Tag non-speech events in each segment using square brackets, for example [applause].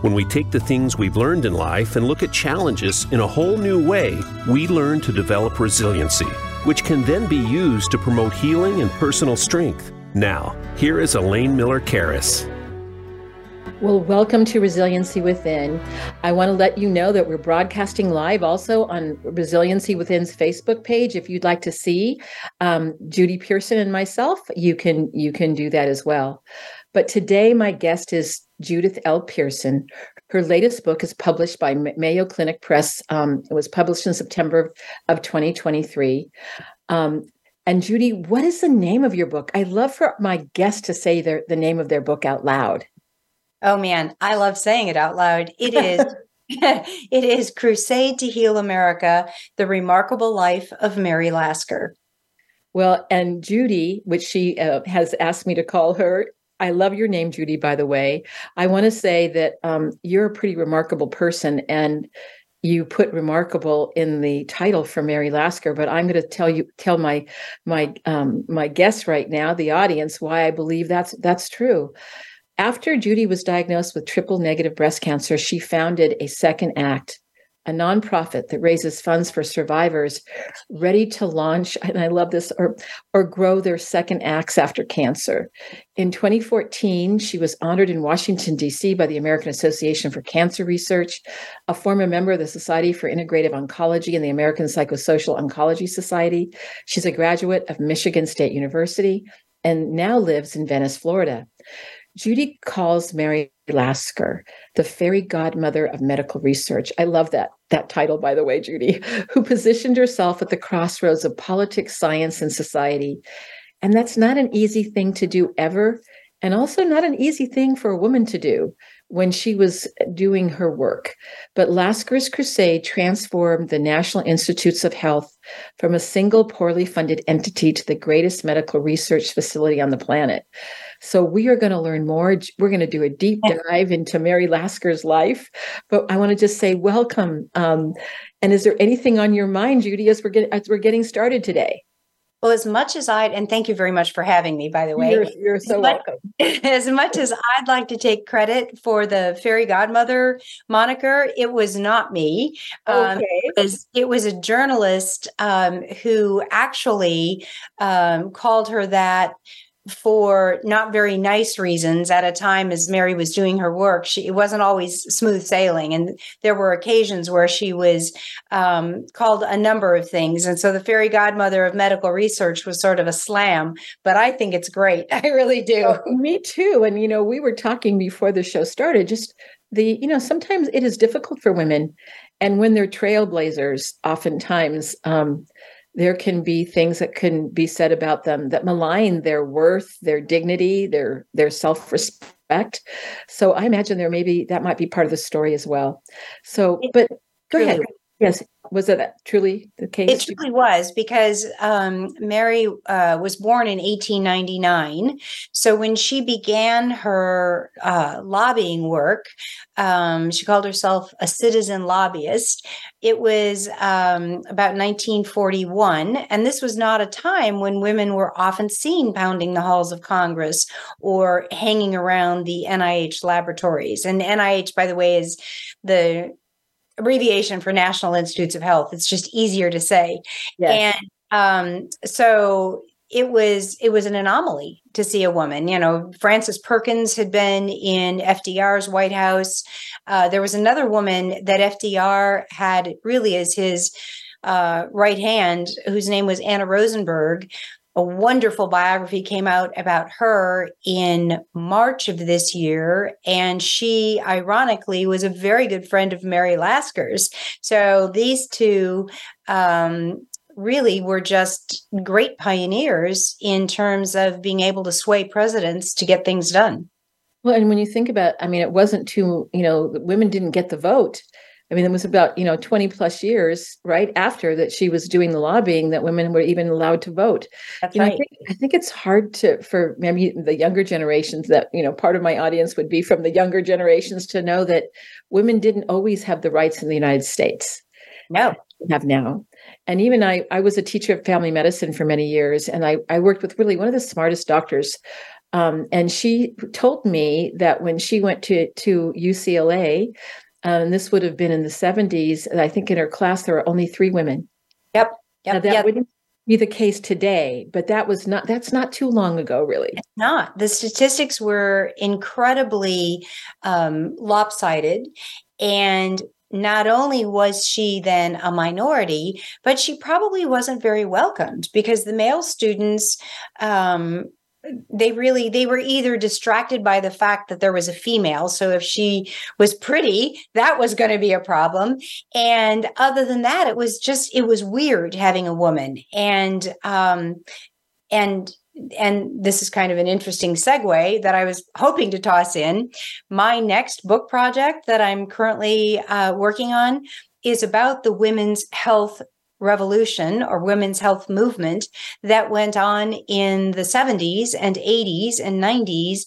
When we take the things we've learned in life and look at challenges in a whole new way, we learn to develop resiliency, which can then be used to promote healing and personal strength. Now, here is Elaine Miller Karas. Well, welcome to Resiliency Within. I want to let you know that we're broadcasting live also on Resiliency Within's Facebook page. If you'd like to see um, Judy Pearson and myself, you can you can do that as well. But today, my guest is Judith L. Pearson. Her latest book is published by Mayo Clinic Press. Um, it was published in September of 2023. Um, and Judy, what is the name of your book? I love for my guests to say their, the name of their book out loud. Oh man, I love saying it out loud. It is [laughs] [laughs] it is Crusade to Heal America: The Remarkable Life of Mary Lasker. Well, and Judy, which she uh, has asked me to call her, I love your name, Judy, by the way. I want to say that um, you're a pretty remarkable person and you put remarkable in the title for Mary Lasker, but I'm going to tell you tell my my um, my guests right now, the audience, why I believe that's that's true. After Judy was diagnosed with triple negative breast cancer, she founded a second act, a nonprofit that raises funds for survivors ready to launch, and I love this, or, or grow their second acts after cancer. In 2014, she was honored in Washington, D.C. by the American Association for Cancer Research, a former member of the Society for Integrative Oncology and the American Psychosocial Oncology Society. She's a graduate of Michigan State University and now lives in Venice, Florida. Judy calls Mary Lasker the fairy godmother of medical research. I love that that title, by the way, Judy, [laughs] who positioned herself at the crossroads of politics, science, and society. And that's not an easy thing to do ever, and also not an easy thing for a woman to do when she was doing her work. But Lasker's crusade transformed the National Institutes of Health from a single poorly funded entity to the greatest medical research facility on the planet. So we are going to learn more. We're going to do a deep dive into Mary Lasker's life. But I want to just say welcome. Um, and is there anything on your mind, Judy, as we're getting as we're getting started today? Well, as much as I and thank you very much for having me, by the way. You're, you're so much, welcome. [laughs] As much as I'd like to take credit for the fairy godmother moniker, it was not me. Um, okay. Um, it, was, it was a journalist um, who actually um, called her that for not very nice reasons at a time as Mary was doing her work. She it wasn't always smooth sailing, and there were occasions where she was um, called a number of things. And so the fairy godmother of medical research was sort of a slam, but I think it's great. [laughs] I really do. Oh, me too. And you know, we were talking before the show started. Just the you know sometimes it is difficult for women, and when they're trailblazers, oftentimes. Um, there can be things that can be said about them that malign their worth, their dignity, their their self-respect. So I imagine there maybe that might be part of the story as well. So, but go ahead. Yes, was that truly the case? It truly was because um, Mary uh, was born in 1899. So when she began her uh, lobbying work, um, she called herself a citizen lobbyist. It was um, about 1941, and this was not a time when women were often seen pounding the halls of Congress or hanging around the NIH laboratories. And NIH, by the way, is the abbreviation for National Institutes of Health. It's just easier to say. Yes. And um, so it was it was an anomaly to see a woman. You know, Frances Perkins had been in FDR's White House. Uh, there was another woman that FDR had really as his uh, right hand, whose name was Anna Rosenberg, a wonderful biography came out about her in March of this year. And she, ironically, was a very good friend of Mary Lasker's. So these two um, really were just great pioneers in terms of being able to sway presidents to get things done. Well, and when you think about, I mean, it wasn't too, you know, women didn't get the vote I mean, it was about, you know, 20 plus years right after that she was doing the lobbying that women were even allowed to vote. That's you know, right. I, think, I think it's hard to, for maybe the younger generations that, you know, part of my audience would be from the younger generations to know that women didn't always have the rights in the United States. No. Have now. And even I, I was a teacher of family medicine for many years, and I, I worked with really one of the smartest doctors um, and she told me that when she went to to UCLA, and this would have been in the 70s, and I think in her class there were only three women. Yep. Now, that yep. wouldn't be the case today, but that was not that's not too long ago, really. It's not. The statistics were incredibly um, lopsided. And not only was she then a minority, but she probably wasn't very welcomed because the male students um, they really they were either distracted by the fact that there was a female. So if she was pretty that was going to be a problem. And other than that it was just it was weird having a woman. And um and and this is kind of an interesting segue that I was hoping to toss in. My next book project that I'm currently uh, working on is about the women's health revolution or women's health movement that went on in the 70s and 80s and 90s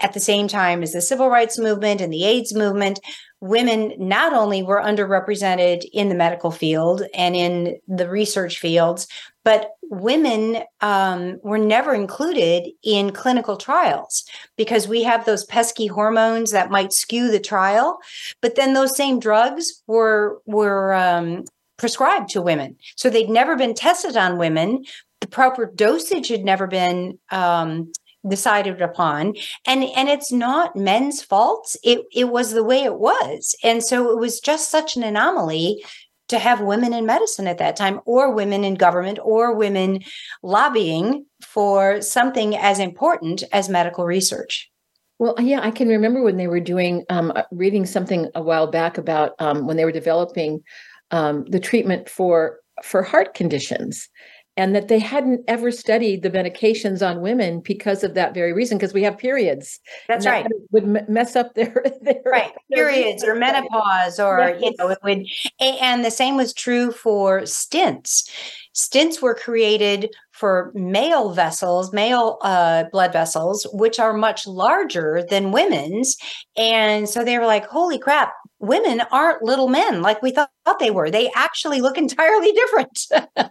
at the same time as the civil rights movement and the AIDS movement, women not only were underrepresented in the medical field and in the research fields, but women um, were never included in clinical trials because we have those pesky hormones that might skew the trial. But then those same drugs were were um, prescribed to women, so they'd never been tested on women. The proper dosage had never been um, decided upon. And and it's not men's fault. It it was the way it was. And so it was just such an anomaly to have women in medicine at that time or women in government or women lobbying for something as important as medical research. Well, yeah, I can remember when they were doing um, reading something a while back about um, when they were developing um, the treatment for for heart conditions, and that they hadn't ever studied the medications on women because of that very reason. Because we have periods. that's that right Would mess up their, [laughs] their right [laughs] their periods or menopause or you know it would and the same was true for stents stents were created for male vessels male uh, blood vessels which are much larger than women's and so they were like holy crap women aren't little men like we thought they were they actually look [laughs] entirely different [laughs]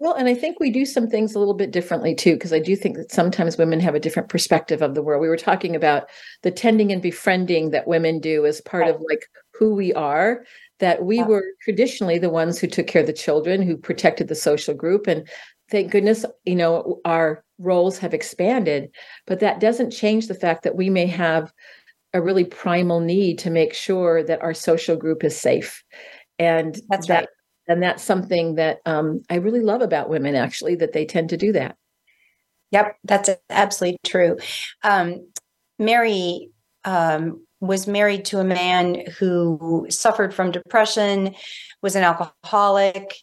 Well, and I think we do some things a little bit differently too, because I do think that sometimes women have a different perspective of the world. We were talking about the tending and befriending that women do as part of like who we are, that we were traditionally the ones who took care of the children, who protected the social group. And thank goodness, you know, our roles have expanded, but that doesn't change the fact that we may have a really primal need to make sure that our social group is safe. And That's that right. and that's something that um, I really love about women, actually, that they tend to do that. Yep, that's absolutely true. Um, Mary um, was married to a man who suffered from depression, was an alcoholic.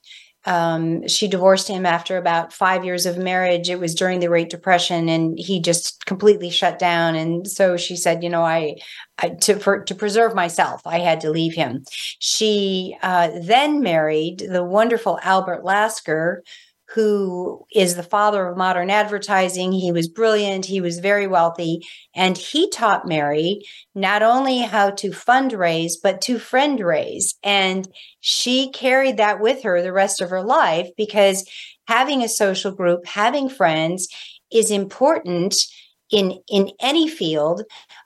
Um, she divorced him after about five years of marriage. It was during the Great Depression, and he just completely shut down. And so she said, "You know, I, I to for to preserve myself, I had to leave him." She uh, then married the wonderful Albert Lasker, who is the father of modern advertising. He was brilliant, he was very wealthy, and he taught Mary not only how to fundraise, but to friend raise. And she carried that with her the rest of her life because having a social group, having friends is important in in any field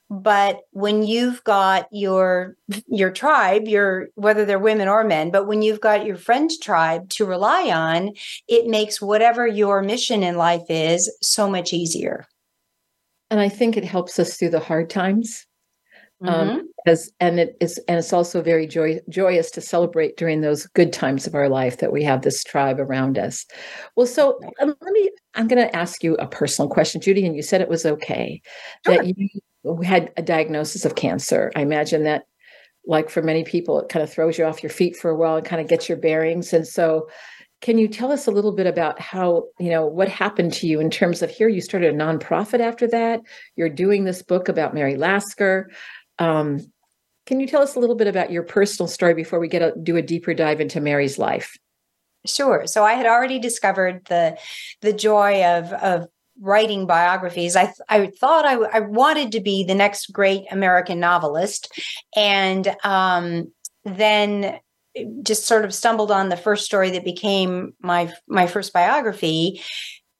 but when you've got your your tribe your whether they're women or men but when you've got your friend tribe to rely on it makes whatever your mission in life is so much easier And I think it helps us through the hard times. Mhm. Um, as and it is and it's also very joy, joyous to celebrate during those good times of our life that we have this tribe around us. Well, so um, let me. I'm going to ask you a personal question, Judy, and you said it was okay Sure. that you had a diagnosis of cancer. I imagine that, like for many people, it kind of throws you off your feet for a while and kind of gets your bearings. And so, can you tell us a little bit about how you know what happened to you in terms of here? You started a nonprofit after that. You're doing this book about Mary Lasker. Um, Can you tell us a little bit about your personal story before we get a, do a deeper dive into Mary's life? Sure. So I had already discovered the the joy of of writing biographies. I I thought I, I wanted to be the next great American novelist, and um, then just sort of stumbled on the first story that became my my first biography,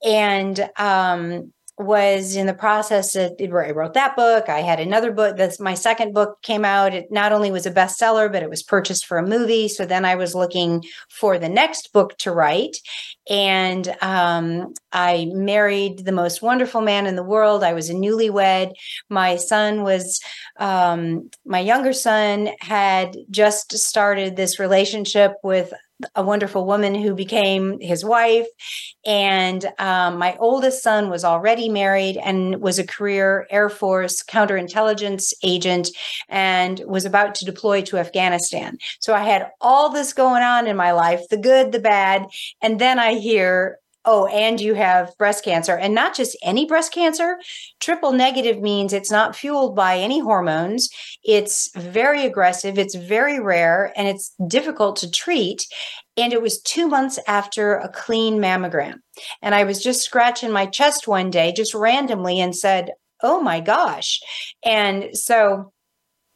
and um, was in the process of I wrote that book. I had another book. That's my second book came out. It not only was a bestseller, but it was purchased for a movie. So then I was looking for the next book to write. And um, I married the most wonderful man in the world. I was a newlywed. My son was, um, my younger son had just started this relationship with a wonderful woman who became his wife. And um, my oldest son was already married and was a career Air Force counterintelligence agent and was about to deploy to Afghanistan. So I had all this going on in my life the good, the bad. And then I hear oh, and you have breast cancer, and not just any breast cancer. Triple negative means it's not fueled by any hormones. It's very aggressive, it's very rare, and it's difficult to treat. And it was two months after a clean mammogram. And I was just scratching my chest one day, just randomly, and said, Oh my gosh. And so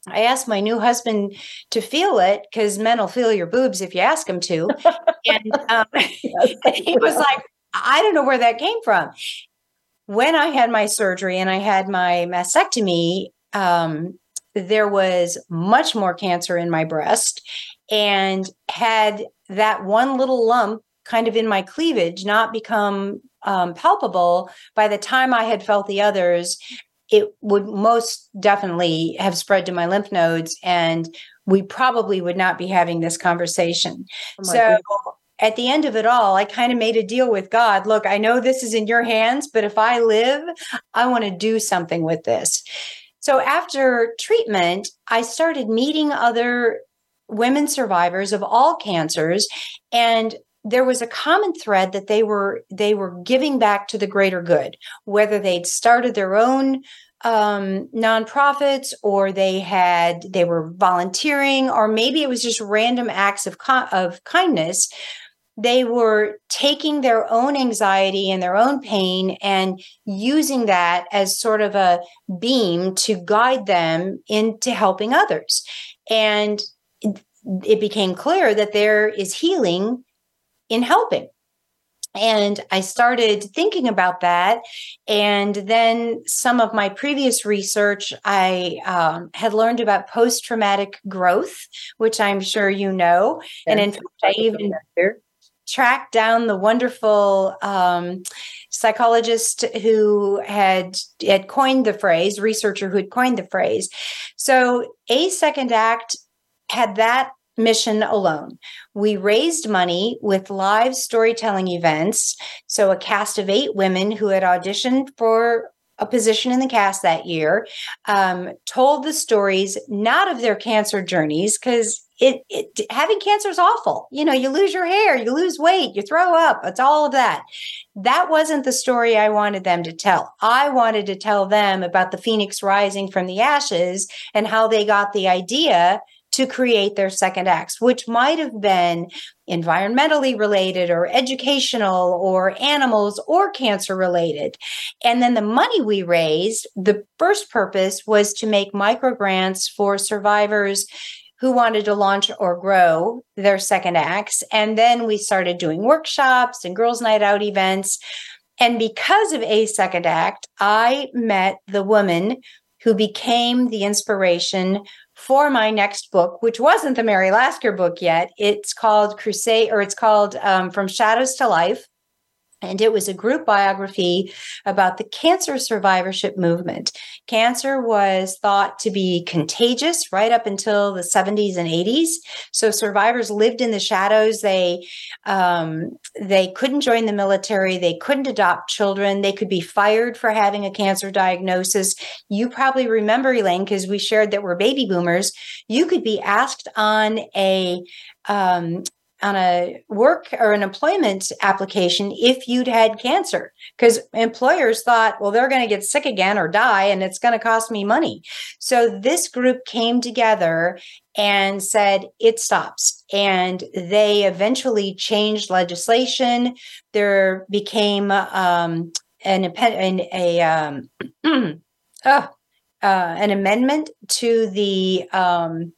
I asked my new husband to feel it because men will feel your boobs if you ask them to. [laughs] and um, [laughs] he was like, I don't know where that came from. When I had my surgery and I had my mastectomy, um, there was much more cancer in my breast. And had that one little lump kind of in my cleavage not become um, palpable, by the time I had felt the others, it would most definitely have spread to my lymph nodes and we probably would not be having this conversation. Oh so at the end of it all, I kind of made a deal with God. Look, I know this is in your hands, but if I live, I want to do something with this. So after treatment, I started meeting other women survivors of all cancers and there was a common thread that they were they were giving back to the greater good whether they'd started their own um, nonprofits or they had they were volunteering or maybe it was just random acts of of kindness they were taking their own anxiety and their own pain and using that as sort of a beam to guide them into helping others. And it became clear that there is healing in helping. And I started thinking about that. And then some of my previous research, I um, had learned about post traumatic growth, which I'm sure you know. Yes. And in fact, I even tracked down the wonderful um, psychologist who had had coined the phrase, researcher who had coined the phrase. So, a second act had that mission alone. We raised money with live storytelling events. So, a cast of eight women who had auditioned for a position in the cast that year um, told the stories not of their cancer journeys because it, it having cancer is awful. You know, you lose your hair, you lose weight, you throw up. It's all of that. That wasn't the story I wanted them to tell. I wanted to tell them about the phoenix rising from the ashes and how they got the idea to create their second acts, which might have been environmentally related or educational or animals or cancer related. And then the money we raised, the first purpose was to make micro grants for survivors who wanted to launch or grow their second acts. And then we started doing workshops and girls' night out events. And because of a second act, I met the woman who became the inspiration for my next book, which wasn't the Mary Lasker book yet. It's called Crusade, or it's called um, From Shadows to Life. And it was a group biography about the cancer survivorship movement. Cancer was thought to be contagious right up until the 70s and 80s. So survivors lived in the shadows. They um, they couldn't join the military. They couldn't adopt children. They could be fired for having a cancer diagnosis. You probably remember, Elaine, because we shared that we're baby boomers. You could be asked on a um, on a work or an employment application if you'd had cancer. Because employers thought well they're going to get sick again or die and it's going to cost me money. So this group came together and said it stops. And they eventually changed legislation. There became um, an, an a um, uh, [clears throat] uh, an amendment to the um,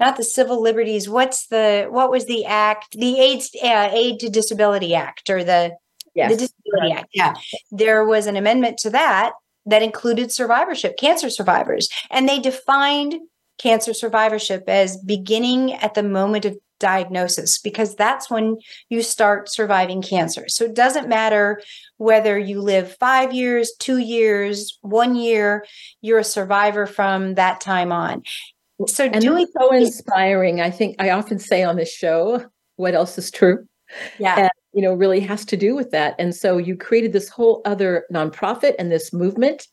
not the civil liberties. What's the what was the act? The AIDS uh, Aid to Disability Act or the yes. the Disability Act. Yeah, there was an amendment to that that included survivorship, cancer survivors, and they defined cancer survivorship as beginning at the moment of diagnosis because that's when you start surviving cancer. So it doesn't matter whether you live five years, two years, one year, you're a survivor from that time on. So and doing so inspiring. I think I often say on this show, what else is true? Yeah. And, you know, really has to do with that. And so you created this whole other nonprofit and this movement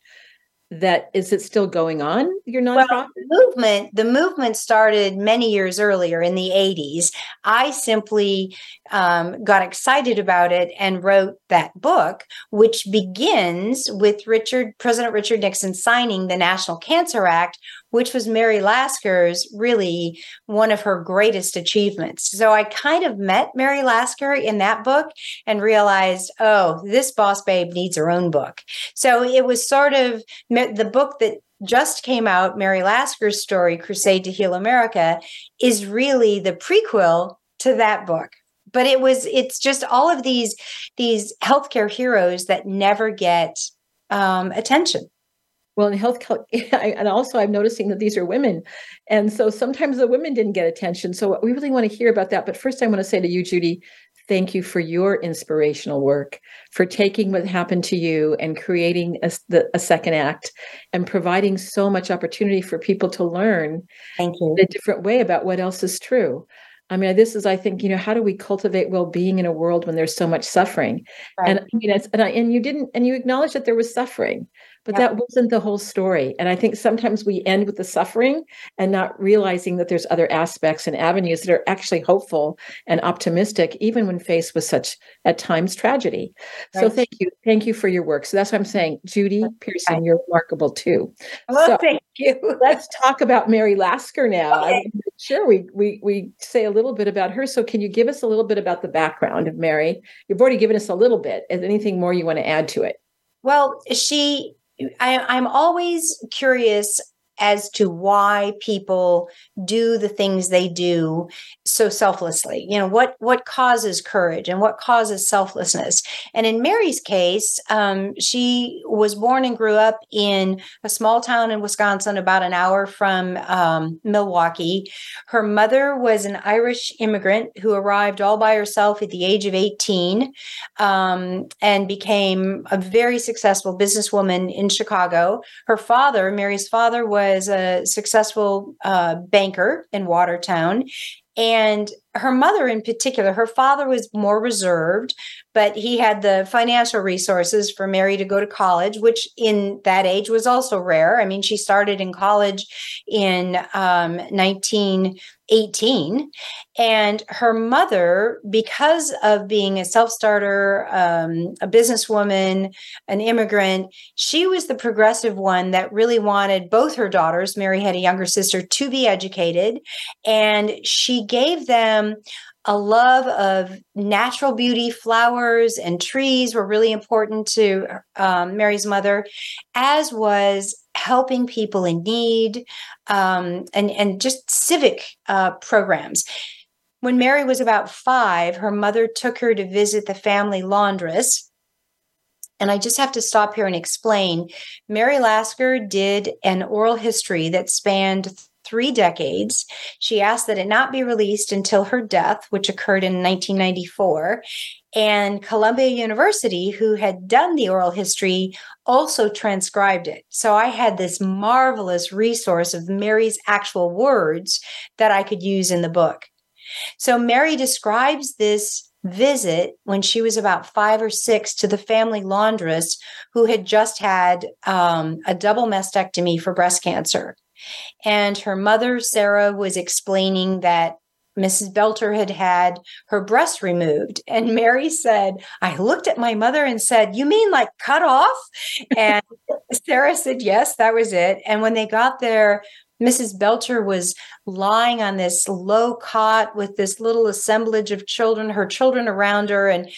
that is it still going on your nonprofit well, the movement the movement started many years earlier in the 80s i simply um, got excited about it and wrote that book which begins with richard president richard nixon signing the national cancer act which was Mary Lasker's really one of her greatest achievements. So I kind of met Mary Lasker in that book and realized, oh, this boss babe needs her own book. So it was sort of the book that just came out, Mary Lasker's story, Crusade to Heal America, is really the prequel to that book but it was it's just all of these these healthcare heroes that never get um, attention well, in health, [laughs] and also I'm noticing that these are women. And so sometimes the women didn't get attention. So we really want to hear about that. But first, I want to say to you, Judy, thank you for your inspirational work, for taking what happened to you and creating a, the, a second act and providing so much opportunity for people to learn thank you. a different way about what else is true. I mean, this is, I think, you know, how do we cultivate well-being in a world when there's so much suffering? Right. And you know, and, I, and you didn't, and you acknowledged that there was suffering, but that wasn't the whole story. And I think sometimes we end with the suffering and not realizing that there's other aspects and avenues that are actually hopeful and optimistic, even when faced with such at times tragedy. Right. So thank you, thank you for your work. So that's what I'm saying, Judy Pearson, you're remarkable too. Well, so thank [laughs] you. let's talk about Mary Lasker now. Okay. Sure, we we we say a little bit about her. So can you give us a little bit about the background of Mary? You've already given us a little bit. Is anything more you want to add to it? Well, she I, I'm always curious as to why people do the things they do so selflessly. You know what what causes courage and what causes selflessness? And in mary's case um, she was born and grew up in a small town in wisconsin about an hour from um, milwaukee. Her mother was an irish immigrant who arrived all by herself at the age of 18 um, and became a very successful businesswoman in chicago. Her father mary's father was was a successful uh, banker in Watertown. And her mother, in particular, her father was more reserved, but he had the financial resources for Mary to go to college, which in that age was also rare. I mean, she started in college in um, 19 18 and her mother because of being a self-starter um, a businesswoman an immigrant she was the progressive one that really wanted both her daughters mary had a younger sister to be educated and she gave them a love of natural beauty, flowers and trees were really important to um, Mary's mother, as was helping people in need um, and, and just civic uh, programs. When Mary was about five, her mother took her to visit the family laundress. And I just have to stop here and explain. Mary Lasker did an oral history that spanned three decades. She asked that it not be released until her death, which occurred in 1994. And Columbia University, who had done the oral history, also transcribed it. So I had this marvelous resource of Mary's actual words that I could use in the book. So Mary describes this visit when she was about five or six to the family laundress who had just had um, a double mastectomy for breast cancer. And her mother, Sarah, was explaining that Mrs. Belter had had her breast removed. And [laughs] Mary said, I looked at my mother and said, You mean like cut off? And [laughs] Sarah said, Yes, that was it. And when they got there, Mrs. Belter was lying on this low cot with this little assemblage of children, her children around her. And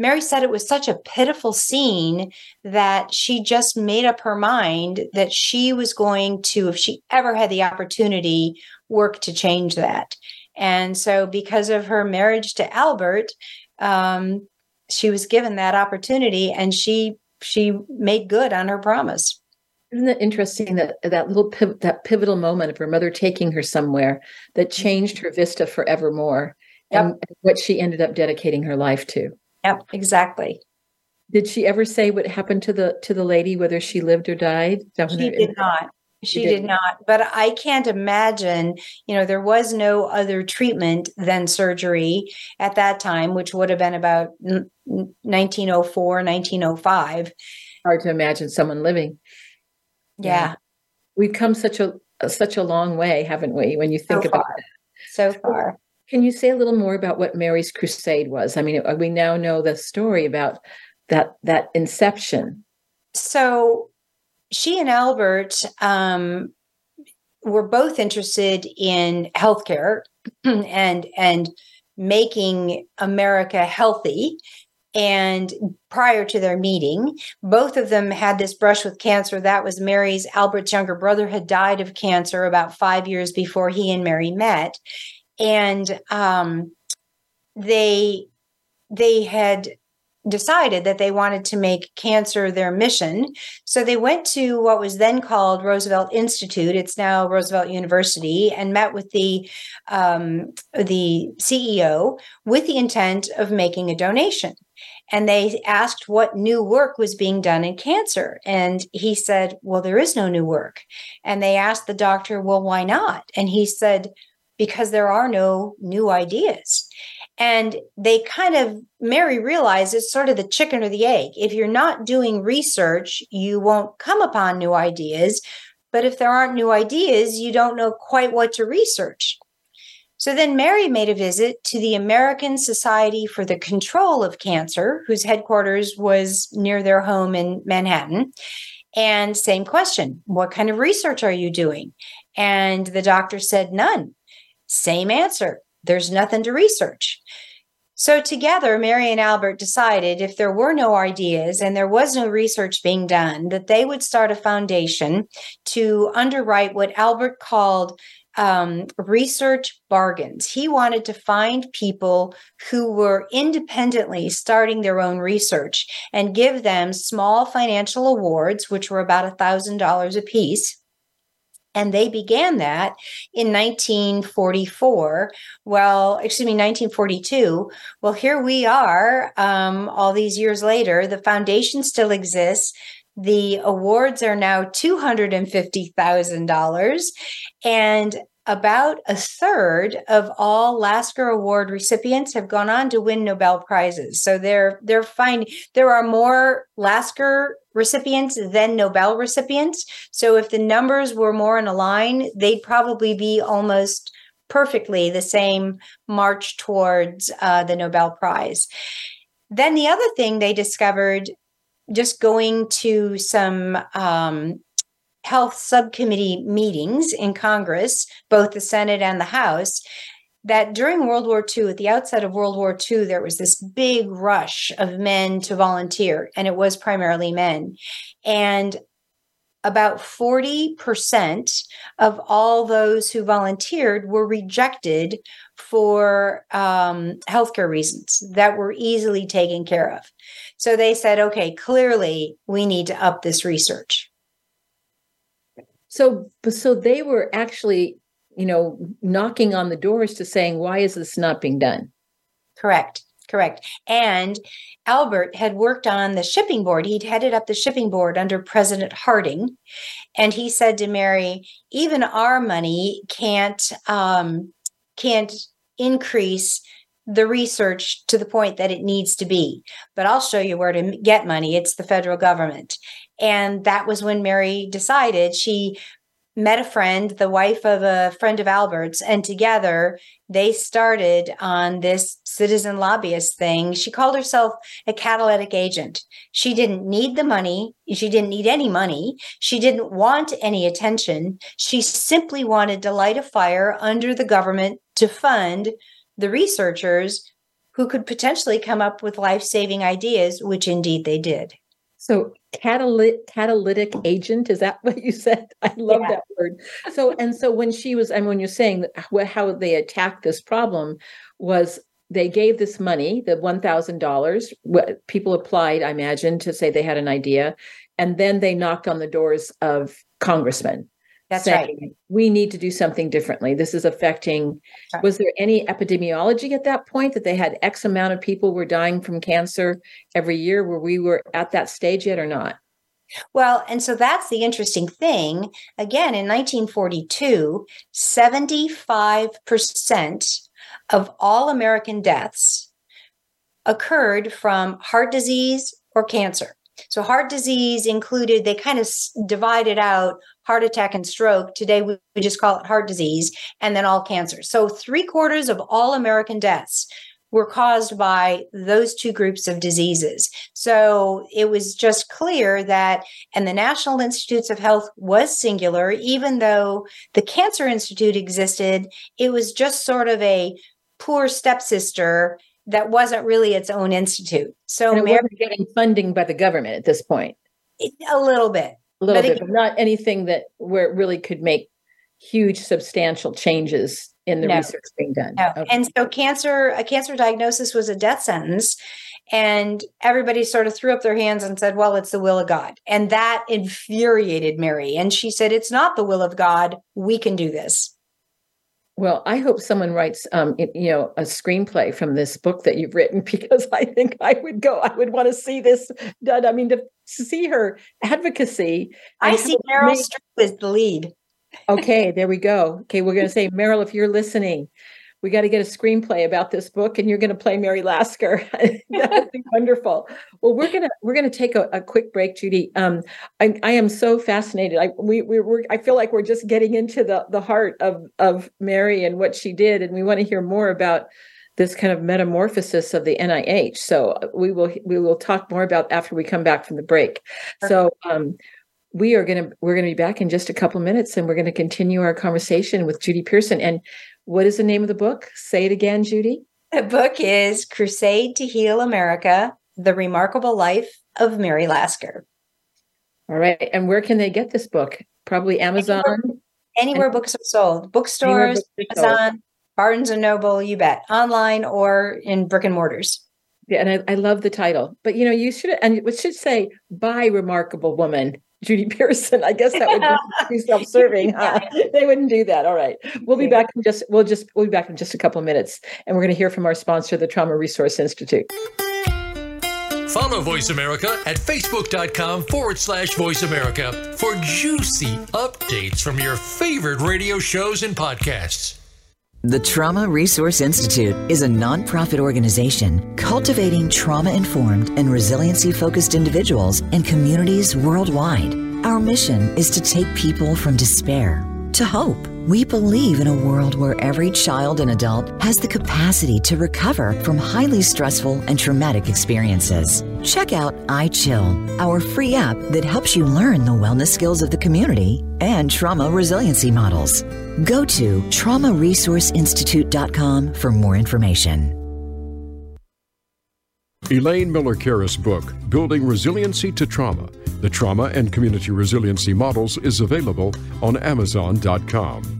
Mary said it was such a pitiful scene that she just made up her mind that she was going to, if she ever had the opportunity, work to change that. And so, because of her marriage to Albert, um, she was given that opportunity, and she she made good on her promise. Isn't it interesting that that little piv- that pivotal moment of her mother taking her somewhere that mm-hmm. changed her vista forevermore, yep. and what she ended up dedicating her life to? Yep, exactly. Did she ever say what happened to the to the lady, whether she lived or died? She did not. She, did not. But I can't imagine, you know, there was no other treatment than surgery at that time, which would have been about 1904, 1905. Hard to imagine someone living. Yeah. yeah. We've come such a such a long way, haven't we, when you think so about it? So far. Can you say a little more about what Mary's crusade was? I mean, we now know the story about that that inception. So she and Albert um, were both interested in healthcare [clears throat] and and making America healthy. And prior to their meeting, both of them had this brush with cancer. That was Mary's. Albert's younger brother had died of cancer about five years before he and Mary met and um, they they had decided that they wanted to make cancer their mission. So they went to what was then called Roosevelt Institute. It's now Roosevelt University, and met with the um, the CEO with the intent of making a donation. And they asked what new work was being done in cancer. And he said, Well, there is no new work. And they asked the doctor, Well, why not? And he said, because there are no new ideas. And they kind of, Mary realized it's sort of the chicken or the egg. If you're not doing research, you won't come upon new ideas. But if there aren't new ideas, you don't know quite what to research. So then Mary made a visit to the American Society for the Control of Cancer, whose headquarters was near their home in Manhattan. And same question What kind of research are you doing? And the doctor said, None. Same answer. There's nothing to research. So, together, Mary and Albert decided if there were no ideas and there was no research being done, that they would start a foundation to underwrite what Albert called um, research bargains. He wanted to find people who were independently starting their own research and give them small financial awards, which were about a $1,000 a piece and they began that in 1944 well excuse me 1942 well here we are um, all these years later. The foundation still exists. The awards are now $250,000 and about a third of all Lasker Award recipients have gone on to win Nobel prizes. So they're they're finding there are more Lasker recipients than Nobel recipients. So if the numbers were more in a line, they'd probably be almost perfectly the same march towards uh, the Nobel Prize. Then the other thing they discovered just going to some um, health subcommittee meetings in Congress, both the Senate and the House, that during World War II, at the outset of World War II, there was this big rush of men to volunteer, and it was primarily men. And about 40% of all those who volunteered were rejected for um, healthcare reasons that were easily taken care of. So they said, okay, clearly we need to up this research. So, so they were actually you know, knocking on the doors to saying, why is this not being done? Correct. Correct. And Albert had worked on the shipping board. He'd headed up the shipping board under President Harding. And he said to Mary, even our money can't um, can't increase the research to the point that it needs to be. But I'll show you where to get money. It's the federal government. And that was when Mary decided she met a friend, the wife of a friend of Albert's, and together they started on this citizen lobbyist thing. She called herself a catalytic agent. She didn't need the money. She didn't need any money. She didn't want any attention. She simply wanted to light a fire under the government to fund the researchers who could potentially come up with life saving ideas, which indeed they did. So catalytic catalytic agent is that [laughs] what you said? I love yeah. that word. So and so when she was and when you're saying how they attacked this problem was they gave this money, the one thousand dollars. People applied, I imagine, to say they had an idea, and then they knocked on the doors of congressmen that's right. We need to do something differently. This is affecting. Right. Was there any epidemiology at that point that they had X amount of people were dying from cancer every year? Were we were at that stage yet or not? Well, and so that's the interesting thing. Again, in 1942, 75% of all American deaths occurred from heart disease or cancer. So, heart disease included, they kind of divided out heart attack and stroke. Today, we just call it heart disease, and then all cancer. So, three quarters of all American deaths were caused by those two groups of diseases. So it was just clear that, and the National Institutes of Health was singular, even though the Cancer Institute existed, it was just sort of a poor stepsister that wasn't really its own institute. So and it wasn't getting funding by the government at this point. A little bit. A little but bit, it, but not anything that where it really could make huge substantial changes in the no, research being done. No. Okay. And so cancer, a cancer diagnosis was a death sentence. And everybody sort of threw up their hands and said, well, it's the will of God. And that infuriated Mary. And she said, it's not the will of God. We can do this. Well, I hope someone writes, um, you know, a screenplay from this book that you've written [laughs] because I think I would go. I would want to see this done. I mean, to see her advocacy. I see Meryl Streep as the lead. okay, there we go. Okay, we're going to say, Meryl, if you're listening, we got to get a screenplay about this book and you're going to play mary lasker. [laughs] That would be [laughs] wonderful. Well we're going to we're going to take a, a, quick break judy. Um, I, I, am so fascinated. I we, we we're i feel like we're just getting into the the heart of of mary and what she did and we want to hear more about this kind of metamorphosis of the nih so uh, we will we will talk more about after we come back from the break. So um, we are going to we're going to be back in just a couple minutes and we're going to continue our conversation with judy pearson and what is the name of the book? Say it again, Judy. The book is Crusade to Heal America The Remarkable Life of Mary Lasker. All right. And where can they get this book? Probably Amazon. Anywhere, anywhere and, books are sold. Bookstores, Amazon, sold. Barnes and Noble, you bet. Online or in brick and mortars. Yeah, and I, I love the title. But you know, you should and it should say by remarkable woman Judy [laughs] Pearson. I guess that would be [laughs] self-serving. Huh? They wouldn't do that. All right. We'll be back in just we'll just we'll be back in just a couple of minutes. And we're going to hear from our sponsor, the Trauma Resource Institute. Follow Voice America at facebook.com forward slash voice America for juicy updates from your favorite radio shows and podcasts. The Trauma Resource Institute is a nonprofit organization cultivating trauma informed and resiliency focused individuals and communities worldwide. Our mission is to take people from despair to hope. We believe in a world where every child and adult has the capacity to recover from highly stressful and traumatic experiences. Check out iChill, our free app that helps you learn the wellness skills of the community and trauma resiliency models. Go to traumaresourceinstitute.com for more information. Elaine Miller Karas' book, Building Resiliency to Trauma The Trauma and Community Resiliency Models, is available on Amazon.com.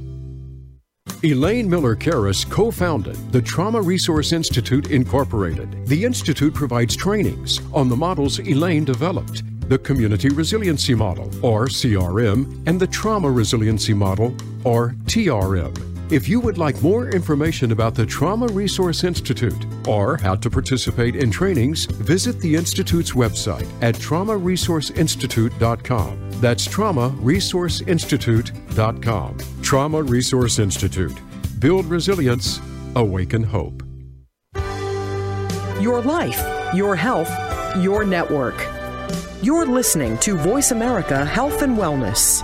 Elaine Miller Karas co founded the Trauma Resource Institute, Incorporated. The Institute provides trainings on the models Elaine developed the Community Resiliency Model, or CRM, and the Trauma Resiliency Model, or TRM. If you would like more information about the Trauma Resource Institute, or how to participate in trainings, visit the Institute's website at traumaresourceinstitute.com. That's traumaresourceinstitute.com. Trauma Resource Institute. Build resilience, awaken hope. Your life, your health, your network. You're listening to Voice America Health and Wellness.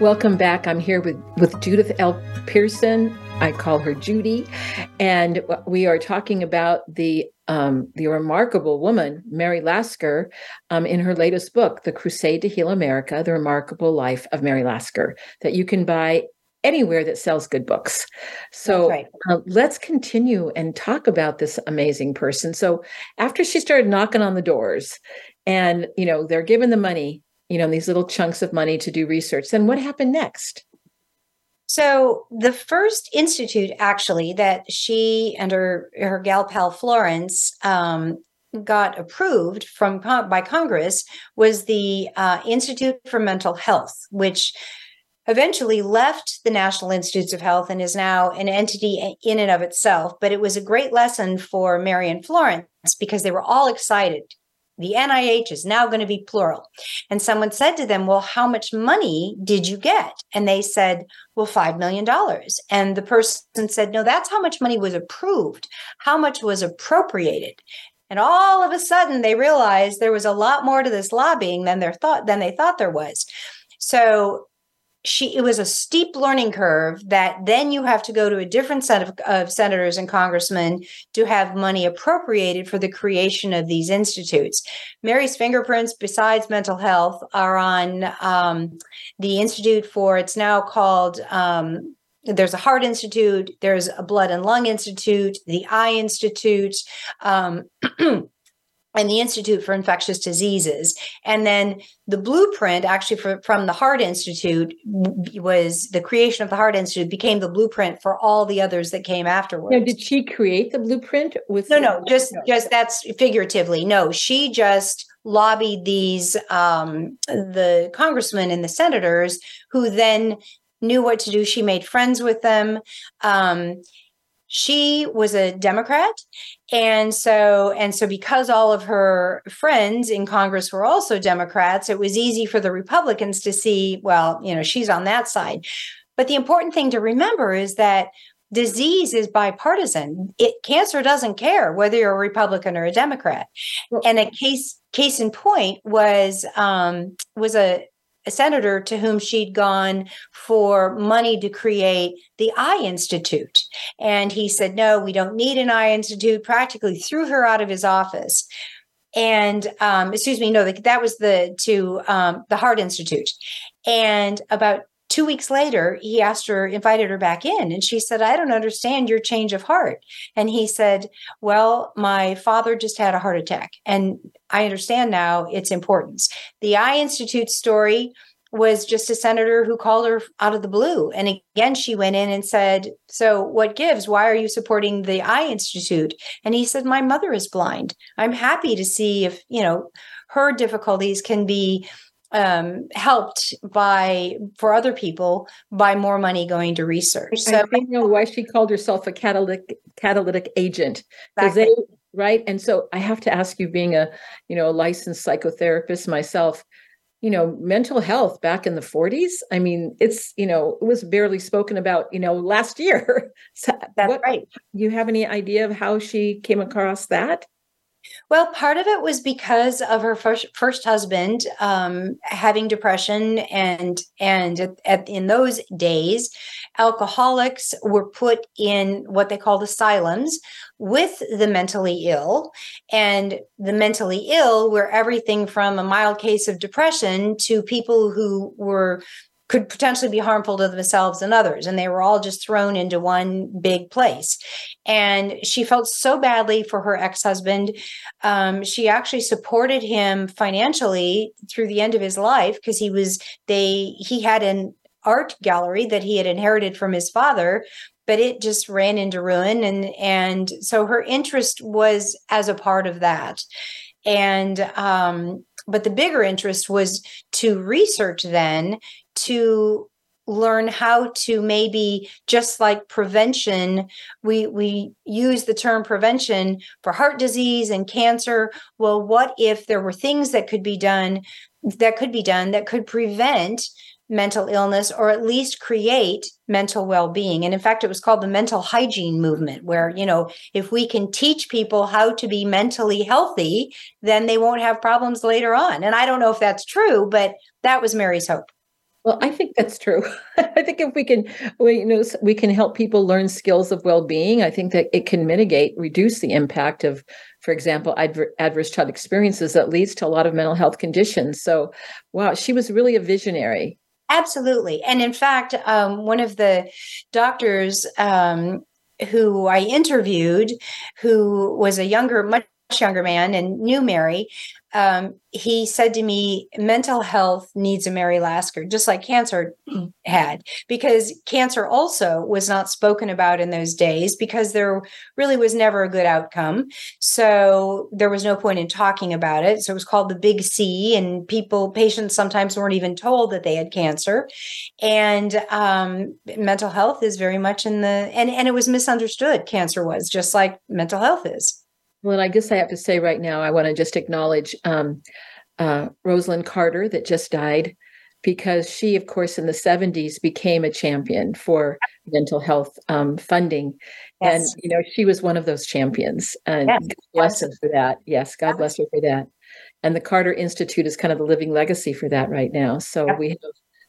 Welcome back. I'm here with, with Judith L. Pearson, I call her Judy, and we are talking about the um, the remarkable woman Mary Lasker um, in her latest book, "The Crusade to Heal America: The Remarkable Life of Mary Lasker," that you can buy anywhere that sells good books. So right. uh, let's continue and talk about this amazing person. So after she started knocking on the doors, and you know they're given the money, you know these little chunks of money to do research, then what happened next? So the first institute, actually, that she and her her gal pal Florence um, got approved from by Congress was the uh, Institute for Mental Health, which eventually left the National Institutes of Health and is now an entity in and of itself. But it was a great lesson for Mary and Florence because they were all excited the NIH is now going to be plural. And someone said to them, Well, how much money did you get? And they said, Well, $5 million. And the person said, No, that's how much money was approved. How much was appropriated? And all of a sudden they realized there was a lot more to this lobbying than they thought than they thought there was. So she it was a steep learning curve that then you have to go to a different set of, of, senators and congressmen to have money appropriated for the creation of these institutes. Mary's fingerprints besides mental health are on um, the institute for it's now called um, there's a heart institute there's a blood and lung institute the eye institute um, [clears throat] and the Institute for Infectious Diseases. And then the blueprint, actually, for, from the Heart Institute, was the creation of the Heart Institute became the blueprint for all the others that came afterwards. Now, did she create the blueprint? With no, no, just no. just that's figuratively. No, she just lobbied these um, the congressmen and the senators who then knew what to do. She made friends with them. Um, she was a democrat and so and so because all of her friends in congress were also democrats it was easy for the republicans to see well you know she's on that side. But the important thing to remember is that disease is bipartisan. It cancer doesn't care whether you're a republican or a democrat. And a case case in point was um was a a senator to whom she'd gone for money to create the Eye Institute. And he said, No, we don't need an Eye Institute, practically threw her out of his office. And um, excuse me, no, that was the to um, the Heart Institute. And about two weeks later, he asked her, invited her back in, and she said, I don't understand your change of heart. And he said, Well, my father just had a heart attack, and I understand now its importance. The Eye Institute story was just a senator who called her out of the blue. And again, she went in and said, So what gives? Why are you supporting the Eye Institute? And he said, My mother is blind. I'm happy to see if, you know, her difficulties can be um, helped by for other people by more money going to research. So I know why she called herself a catalytic catalytic agent because exactly. they right. And so I have to ask you, being a you know a licensed psychotherapist myself, you know mental health back in the 40s i mean it's you know it was barely spoken about you know last year [laughs] so that's what, right you have any idea of how she came across that well, part of it was because of her first, first husband um, having depression, and and at, at, in those days, alcoholics were put in what they called asylums with the mentally ill, and the mentally ill were everything from a mild case of depression to people who were could potentially be harmful to themselves and others. And they were all just thrown into one big place. And she felt so badly for her ex husband. Um, she actually supported him financially through the end of his life because he was, they, he had an art gallery that he had inherited from his father but it just ran into ruin and and so her interest was as a part of that and um but the bigger interest was to research then to learn how to maybe just like prevention we we use the term prevention for heart disease and cancer. Well what if there were things that could be done that could be done that could prevent mental illness or at least create mental well-being? And in fact it was called the mental hygiene movement where you know if we can teach people how to be mentally healthy then they won't have problems later on. And i don't know if that's true but that was mary's hope well i think that's true. [laughs] I think if we can we, you know we can help people learn skills of well-being i think that it can mitigate reduce the impact of for example adver- adverse child experiences that leads to a lot of mental health conditions. So wow she was really a visionary. Absolutely. And in fact, um, one of the doctors um, who I interviewed, who was a younger, much younger man and knew Mary, um, he said to me, mental health needs a Mary Lasker, just like cancer had, because cancer also was not spoken about in those days because there really was never a good outcome. So there was no point in talking about it. So it was called the big C, and people, patients sometimes weren't even told that they had cancer. And um, mental health is very much in the, and, and it was misunderstood, cancer was, just like mental health is. Well, I guess I have to say right now, I want to just acknowledge um, uh, Rosalynn Carter that just died because she, of course, in the 70s became a champion for mental health um, funding. Yes. And, you know, she was one of those champions. And yes. God bless her for that. Yes, God bless her for that. And the Carter Institute is kind of the living legacy for that right now. So we have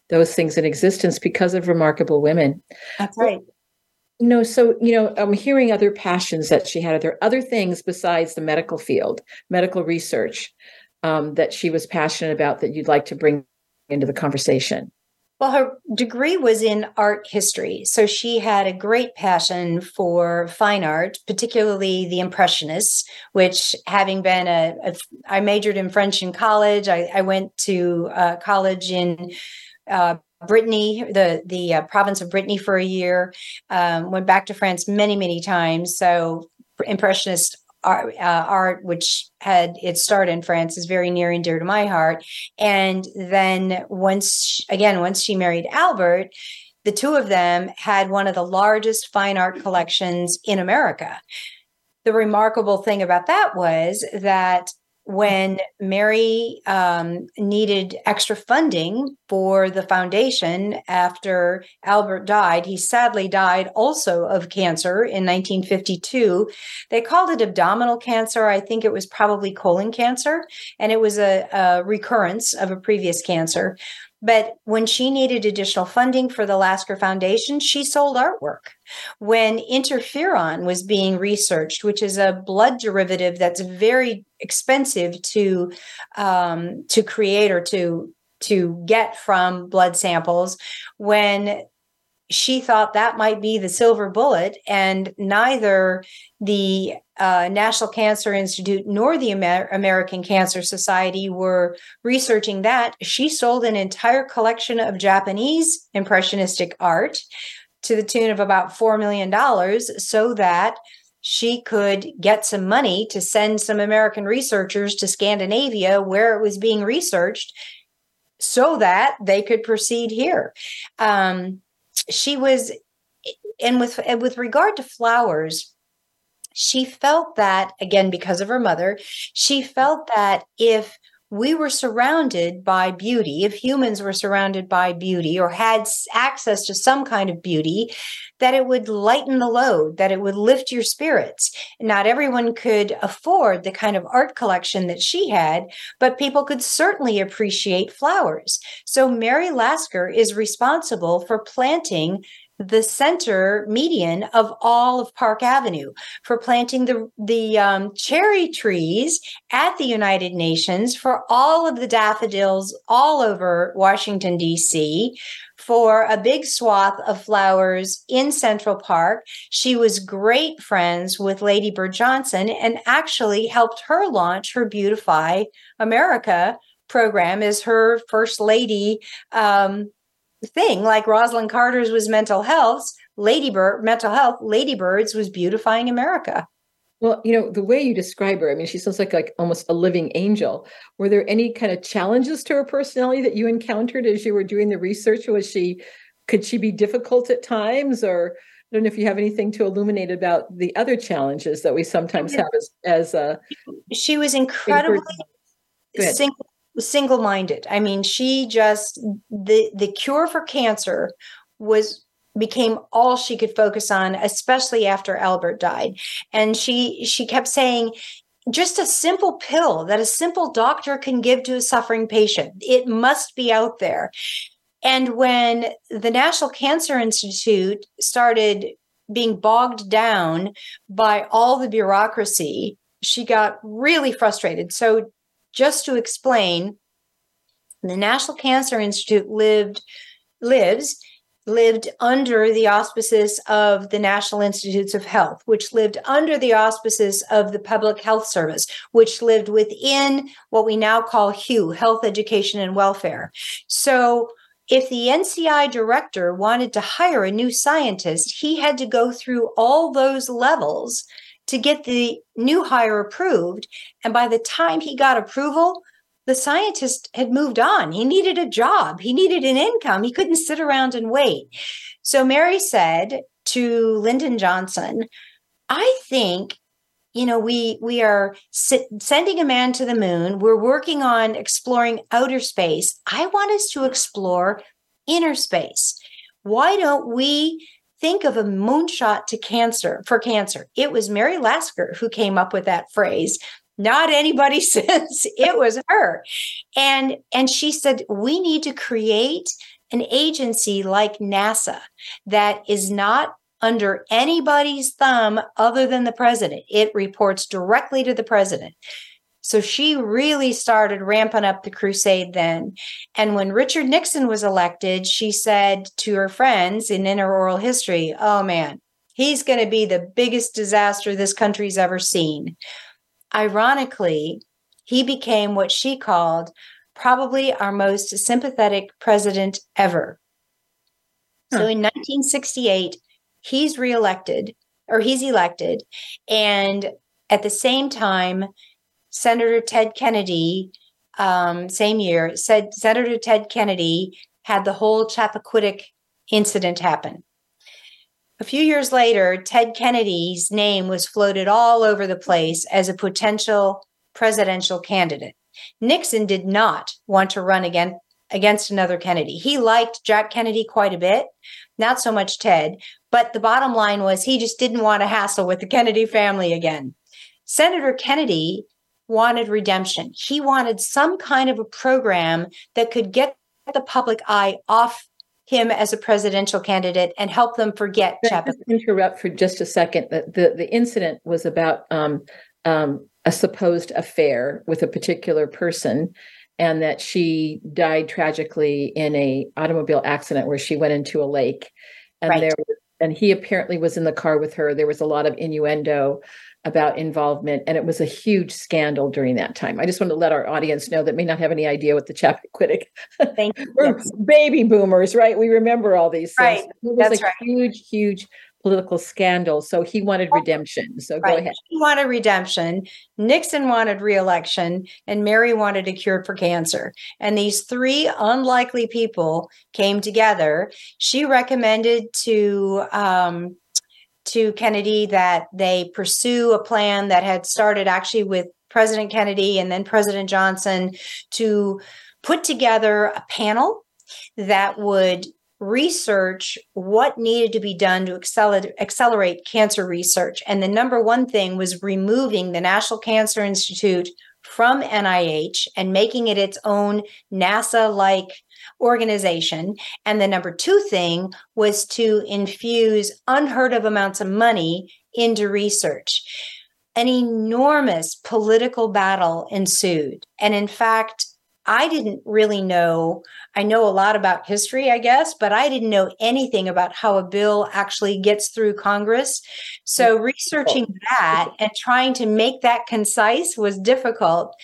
those things in existence because of remarkable women. That's right. Know, so you know, I'm hearing other passions that she had. Are there other things besides the medical field, medical research, um, that she was passionate about that you'd like to bring into the conversation? Well, her degree was in art history. So she had a great passion for fine art, particularly the Impressionists, which, having been a, a I majored in French in college, I, I went to uh, college in uh, Brittany, the the uh, province of Brittany for a year. Um, went back to France many many times. So impressionist art, uh, art, which had its start in France, is very near and dear to my heart. And then once again, once she married Albert, the two of them had one of the largest fine art collections in America. The remarkable thing about that was that when Mary um, needed extra funding for the foundation after Albert died. He sadly died also of cancer in 1952. They called it abdominal cancer. I think it was probably colon cancer, and it was a, a recurrence of a previous cancer. But when she needed additional funding for the Lasker Foundation, she sold artwork. When interferon was being researched, which is a blood derivative that's very expensive to um, to create or to to get from blood samples, when she thought that might be the silver bullet, and neither the uh, National Cancer Institute nor the Amer- American Cancer Society were researching that. She sold an entire collection of Japanese impressionistic art to the tune of about $4 million so that she could get some money to send some American researchers to Scandinavia where it was being researched so that they could proceed here. Um, she was and with and with regard to flowers she felt that again because of her mother she felt that if we were surrounded by beauty, if humans were surrounded by beauty or had access to some kind of beauty, that it would lighten the load, that it would lift your spirits. Not everyone could afford the kind of art collection that she had, but people could certainly appreciate flowers. So Mary Lasker is responsible for planting the center median of all of Park Avenue for planting the the um, cherry trees at the United Nations for all of the daffodils all over Washington D.C. For a big swath of flowers in Central Park. She was great friends with Lady Bird Johnson and actually helped her launch her Beautify America program as her first lady um, thing, like Rosalynn Carter's was mental health, Ladybird mental health, Ladybirds was beautifying America. Well, you know, the way you describe her, I mean, she sounds like like almost a living angel. Were there any kind of challenges to her personality that you encountered as you were doing the research? Was she could she be difficult at times or I don't know if you have anything to illuminate about the other challenges that we sometimes have as as a she was incredibly single single-minded. I mean, she just the the cure for cancer was became all she could focus on especially after Albert died. And she she kept saying just a simple pill that a simple doctor can give to a suffering patient. It must be out there. And when the National Cancer Institute started being bogged down by all the bureaucracy, she got really frustrated. So just to explain, the National Cancer Institute lived lives lived under the auspices of the National Institutes of Health, which lived under the auspices of the Public Health Service, which lived within what we now call HEW, Health, Education, and Welfare. So if the NCI director wanted to hire a new scientist, he had to go through all those levels to get the new hire approved. And by the time he got approval, the scientist had moved on. He needed a job, he needed an income. He couldn't sit around and wait. So Mary said to Lyndon Johnson, I think you know we we are sending a man to the moon we're working on exploring outer space i want us to explore inner space why don't we think of a moonshot to cancer for cancer. It was Mary Lasker who came up with that phrase. Not anybody [laughs] since it was her. And and she said we need to create an agency like NASA that is not under anybody's thumb other than the president. It reports directly to the president. So she really started ramping up the crusade then. And when Richard Nixon was elected, she said to her friends in inner oral history, oh man, he's going to be the biggest disaster this country's ever seen. Ironically, he became what she called probably our most sympathetic president ever. So in 1968, he's reelected or he's elected. And at the same time, Senator Ted Kennedy, um, same year, said Senator Ted Kennedy had the whole Chappaquiddick incident happen. A few years later, Ted Kennedy's name was floated all over the place as a potential presidential candidate. Nixon did not want to run again against another Kennedy. He liked Jack Kennedy quite a bit, not so much Ted, but the bottom line was he just didn't want to hassle with the Kennedy family again. Senator Kennedy wanted redemption. He wanted some kind of a program that could get the public eye off him as a presidential candidate and help them forget Chapman. Interrupt for just a second. The the, the incident was about um, um, a supposed affair with a particular person, and that she died tragically in a automobile accident where she went into a lake, and right. there and he apparently was in the car with her. There was a lot of innuendo about involvement, and it was a huge scandal during that time. I just want to let our audience know that may not have any idea what the Chappaquiddick. [laughs] Thank you. We're yes. baby boomers, right? We remember all these things. Right. It was That's a right. huge, huge political scandal. So he wanted redemption. So right. go ahead. He wanted redemption. Nixon wanted reelection, and Mary wanted a cure for cancer. And these three unlikely people came together. She recommended to um, to Kennedy that they pursue a plan that had started actually with President Kennedy and then President Johnson to put together a panel that would research what needed to be done to accelerate, accelerate cancer research. And the number one thing was removing the National Cancer Institute from NIH and making it its own NASA like organization. And the number two thing was to infuse unheard of amounts of money into research. An enormous political battle ensued. And in fact, I didn't really know. I know a lot about history, I guess, but I didn't know anything about how a bill actually gets through Congress. So mm-hmm. researching that and trying to make that concise was difficult.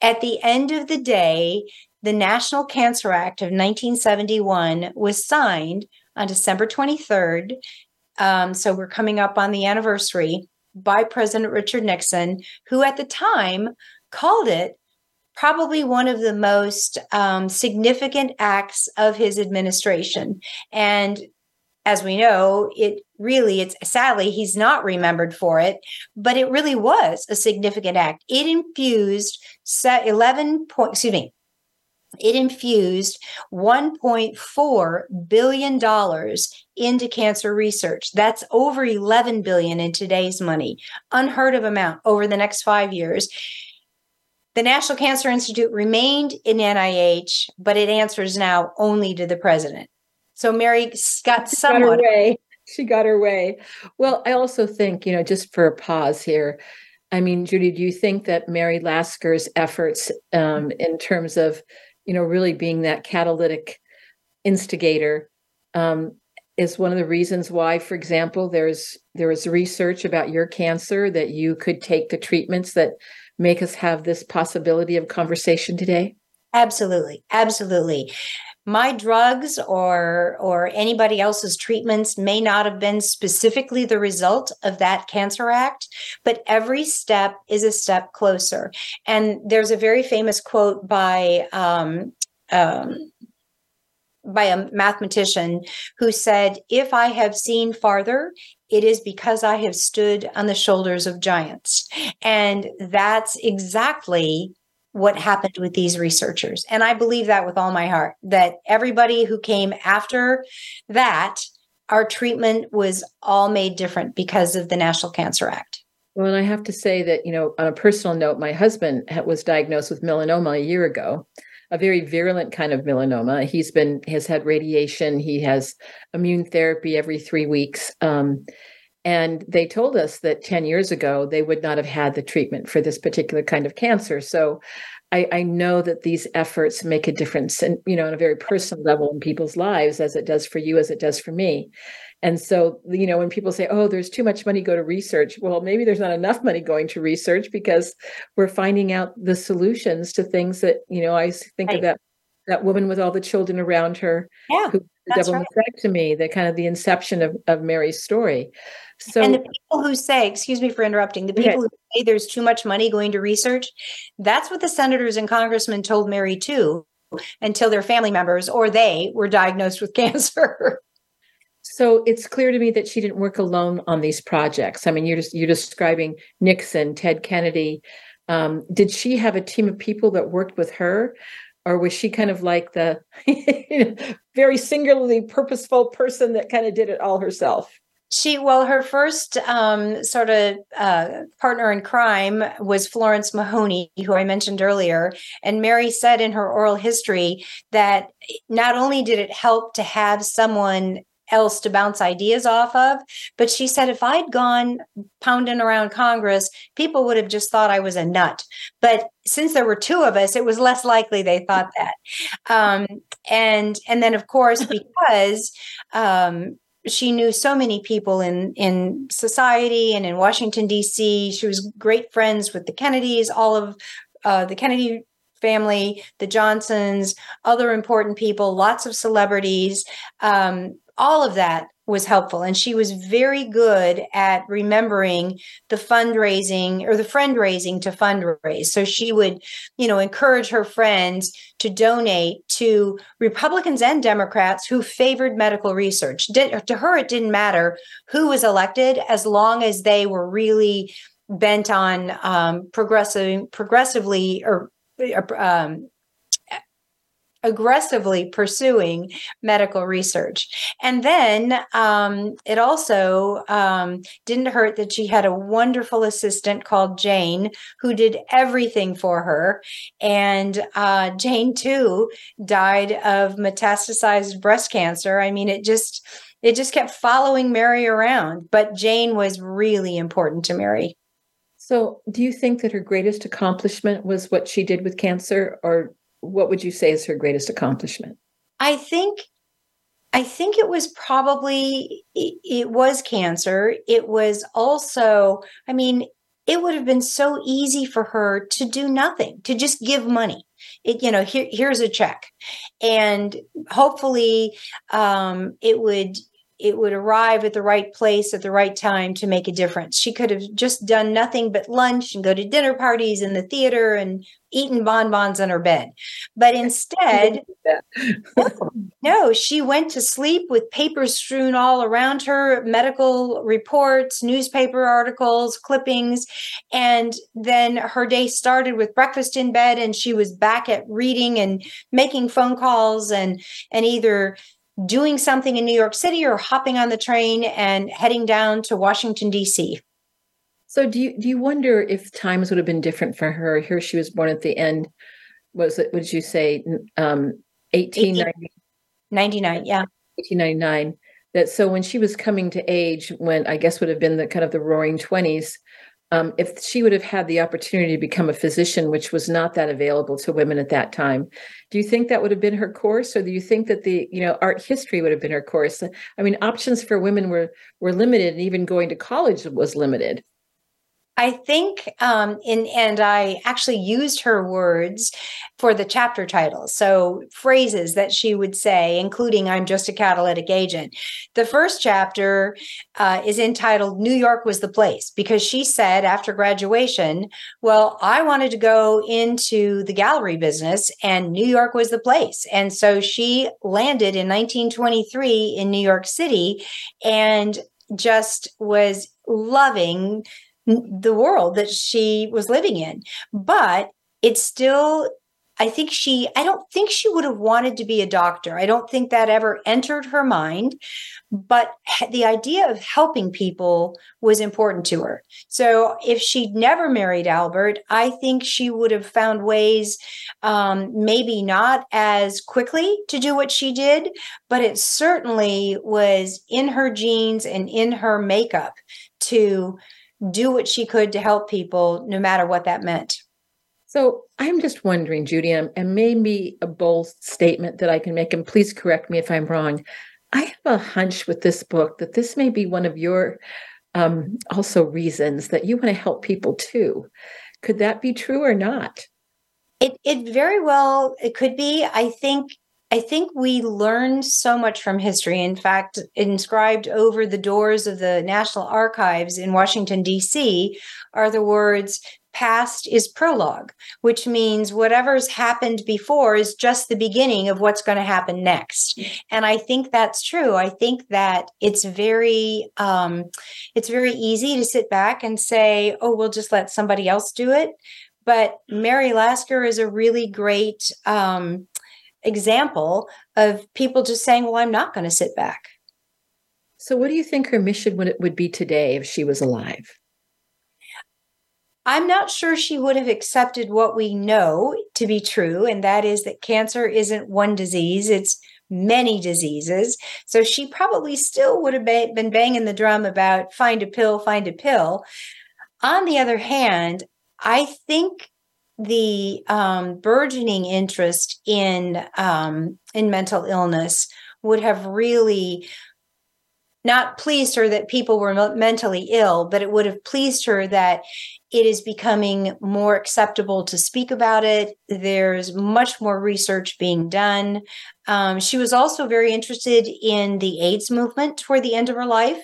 At the end of the day, the National Cancer Act of 1971 was signed on December 23rd. Um, so we're coming up on the anniversary by President Richard Nixon, who at the time called it probably one of the most um, significant acts of his administration. And as we know, it really, it's sadly, he's not remembered for it, but it really was a significant act. It infused 11 point, excuse me, it infused $1.4 billion into cancer research. That's over 11 billion in today's money. Unheard of amount over the next five years. The National Cancer Institute remained in NIH, but it answers now only to the president. So Mary got somewhat. Got way. She got her way. Well, I also think, you know, just for a pause here, I mean, Judy, do you think that Mary Lasker's efforts um, in terms of, you know, really being that catalytic instigator um, is one of the reasons why, for example, there's there is research about your cancer that you could take the treatments that make us have this possibility of conversation today? Absolutely. Absolutely. My drugs or or anybody else's treatments may not have been specifically the result of that cancer act, but every step is a step closer. And there's a very famous quote by um, um, by a mathematician who said, If I have seen farther, it is because I have stood on the shoulders of giants. And that's exactly what happened with these researchers. And I believe that with all my heart that everybody who came after that, our treatment was all made different because of the National Cancer Act. Well, and I have to say that, you know, on a personal note, my husband was diagnosed with melanoma a year ago a very virulent kind of melanoma. He's been has had radiation. He has immune therapy every three weeks. Um, and they told us that 10 years ago they would not have had the treatment for this particular kind of cancer. So I, I know that these efforts make a difference, and you know, on a very personal level in people's lives, as it does for you, as it does for me. And so, you know, when people say, oh, there's too much money go to research, well, maybe there's not enough money going to research because we're finding out the solutions to things that, you know, I think right. of that that woman with all the children around her yeah, who the double right. mastectomy, the kind of the inception of, of Mary's story. So and the people who say, excuse me for interrupting, the people okay. who say there's too much money going to research, that's what the senators and congressmen told Mary too, until their family members or they were diagnosed with [laughs] cancer. So it's clear to me that she didn't work alone on these projects. I mean, you're just you're describing Nixon, Ted Kennedy. Um, did she have a team of people that worked with her, or was she kind of like the [laughs] very singularly purposeful person that kind of did it all herself? She, well, her first um, sort of uh, partner in crime was Florence Mahoney, who I mentioned earlier. And Mary said in her oral history that not only did it help to have someone else to bounce ideas off of. But she said if I'd gone pounding around Congress, people would have just thought I was a nut. But since there were two of us, it was less likely they thought that. Um, and and then of course [laughs] because um, she knew so many people in in society and in Washington D.C. She was great friends with the Kennedys, all of uh, the Kennedy family, the Johnsons, other important people, lots of celebrities. Um, all of that was helpful. And she was very good at remembering the fundraising or the friend raising to fundraise. So she would, you know, encourage her friends to donate to Republicans and Democrats who favored medical research. to her, it didn't matter who was elected as long as they were really bent on um, progressive, progressively or um, aggressively pursuing medical research. And then um, it also um, didn't hurt that she had a wonderful assistant called Jane who did everything for her. And uh, Jane, too, died of metastasized breast cancer. I mean, it just. It just kept following Mary around, but Jane was really important to Mary. So, do you think that her greatest accomplishment was what she did with cancer, or what would you say is her greatest accomplishment? I think I think it was probably it, it was cancer. It was also, I mean, it would have been so easy for her to do nothing, to just give money. It, you know, here, here's a check, and hopefully, um, it would it would arrive at the right place at the right time to make a difference. She could have just done nothing but lunch and go to dinner parties in the theater and eaten bonbons in her bed. But [laughs] instead, [laughs] [laughs] no, she went to sleep with papers strewn all around her, medical reports, newspaper articles, clippings. And then her day started with breakfast in bed and she was back at reading and making phone calls and and either doing something in New York City or hopping on the train and heading down to Washington, D.C. So do you do you wonder if times would have been different for her? Here she was born at the end. Was it would you say um 1899, yeah. 1899. That so when she was coming to age, when I guess would have been the kind of the roaring 20s, um, if she would have had the opportunity to become a physician, which was not that available to women at that time, do you think that would have been her course, or do you think that the you know art history would have been her course? I mean, options for women were were limited, and even going to college was limited. I think, um, in, and I actually used her words for the chapter title. So phrases that she would say, including "I'm just a catalytic agent." The first chapter uh, is entitled "New York was the place" because she said after graduation, "Well, I wanted to go into the gallery business, and New York was the place." And so she landed in 1923 in New York City, and just was loving the world that she was living in. But it's still, I think she, I don't think she would have wanted to be a doctor. I don't think that ever entered her mind. But the idea of helping people was important to her. So if she'd never married Albert, I think she would have found ways, um, maybe not as quickly to do what she did, but it certainly was in her genes and in her makeup to do what she could to help people, no matter what that meant. So I'm just wondering, Judy, and maybe a bold statement that I can make, and please correct me if I'm wrong. I have a hunch with this book that this may be one of your um, also reasons that you want to help people too. Could that be true or not? It it very well it could be. I think I think we learn so much from history. In fact, inscribed over the doors of the National Archives in Washington, D.C., are the words, past is prologue, which means whatever's happened before is just the beginning of what's going to happen next. And I think that's true. I think that it's very, um, it's very easy to sit back and say, oh, we'll just let somebody else do it. But Mary Lasker is a really great, um, example of people just saying, well, I'm not going to sit back. So, what do you think her mission would, would be today if she was alive? I'm not sure she would have accepted what we know to be true, and that is that cancer isn't one disease, it's many diseases. So she probably still would have been banging the drum about find a pill, find a pill. On the other hand, I think the um, burgeoning interest in um, in mental illness would have really not pleased her that people were mentally ill, but it would have pleased her that it is becoming more acceptable to speak about it. There's much more research being done. Um, she was also very interested in the AIDS movement toward the end of her life.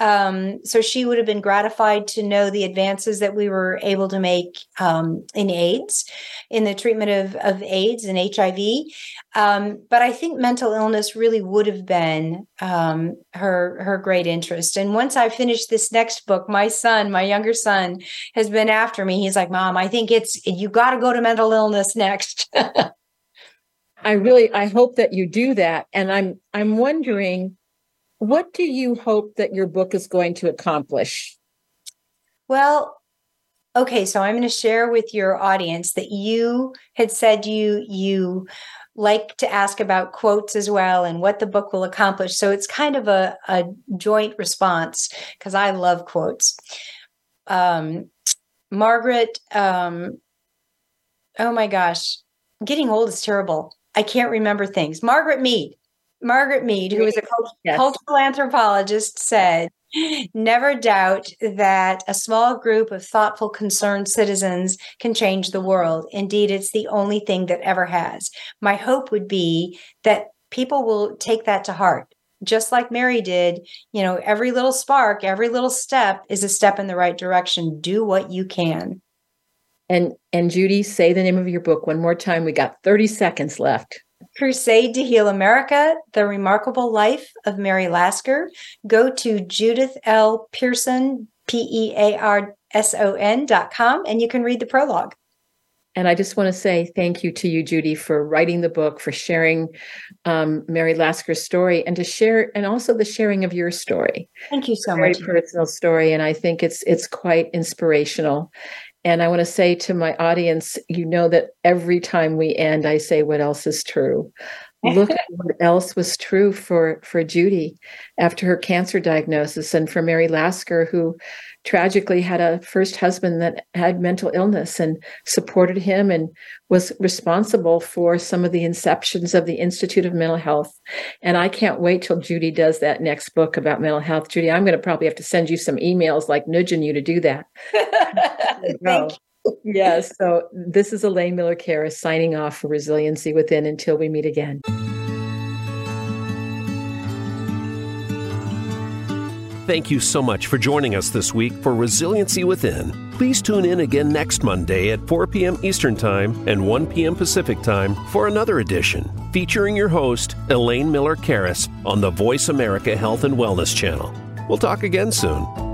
Um, so she would have been gratified to know the advances that we were able to make um, in AIDS, in the treatment of, of AIDS and HIV. Um, but I think mental illness really would have been um, her her great interest. And once I finished this next book, my son, my younger son, has been after me. He's like, "Mom, I think it's you got to go to mental illness next." [laughs] I really I hope that you do that. And I'm I'm wondering what do you hope that your book is going to accomplish? Well, okay, so I'm going to share with your audience that you had said you you like to ask about quotes as well and what the book will accomplish. So it's kind of a, a joint response because I love quotes. Um, Margaret, um, oh my gosh, getting old is terrible. I can't remember things. Margaret Mead, Margaret Mead, who is a yes. cultural anthropologist, said, Never doubt that a small group of thoughtful, concerned citizens can change the world. Indeed, it's the only thing that ever has. My hope would be that people will take that to heart. Just like Mary did, you know, every little spark, every little step is a step in the right direction. Do what you can. And and Judy, say the name of your book one more time. We got 30 seconds left. Crusade to Heal America, The Remarkable Life of Mary Lasker. Go to Judith L. Pearson, P E A R S O N dot com, and you can read the prologue. And I just want to say thank you to you, Judy, for writing the book, for sharing um, Mary Lasker's story, and to share, and also the sharing of your story. Thank you so Very much. Very personal story, and I think it's it's quite inspirational. And I want to say to my audience, you know that every time we end, I say, what else is true? Look at what else was true for, for Judy after her cancer diagnosis and for Mary Lasker, who tragically had a first husband that had mental illness and supported him and was responsible for some of the inceptions of the Institute of Mental Health. And I can't wait till Judy does that next book about mental health. Judy, I'm going to probably have to send you some emails like nudging you to do that. [laughs] Thank you. Yes. so this is Elaine Miller Karas signing off for Resiliency Within until we meet again. Thank you so much for joining us this week for Resiliency Within. Please tune in again next Monday at 4 p.m. Eastern Time and 1 p.m. Pacific Time for another edition featuring your host, Elaine Miller Karas, on the Voice America Health and Wellness Channel. We'll talk again soon.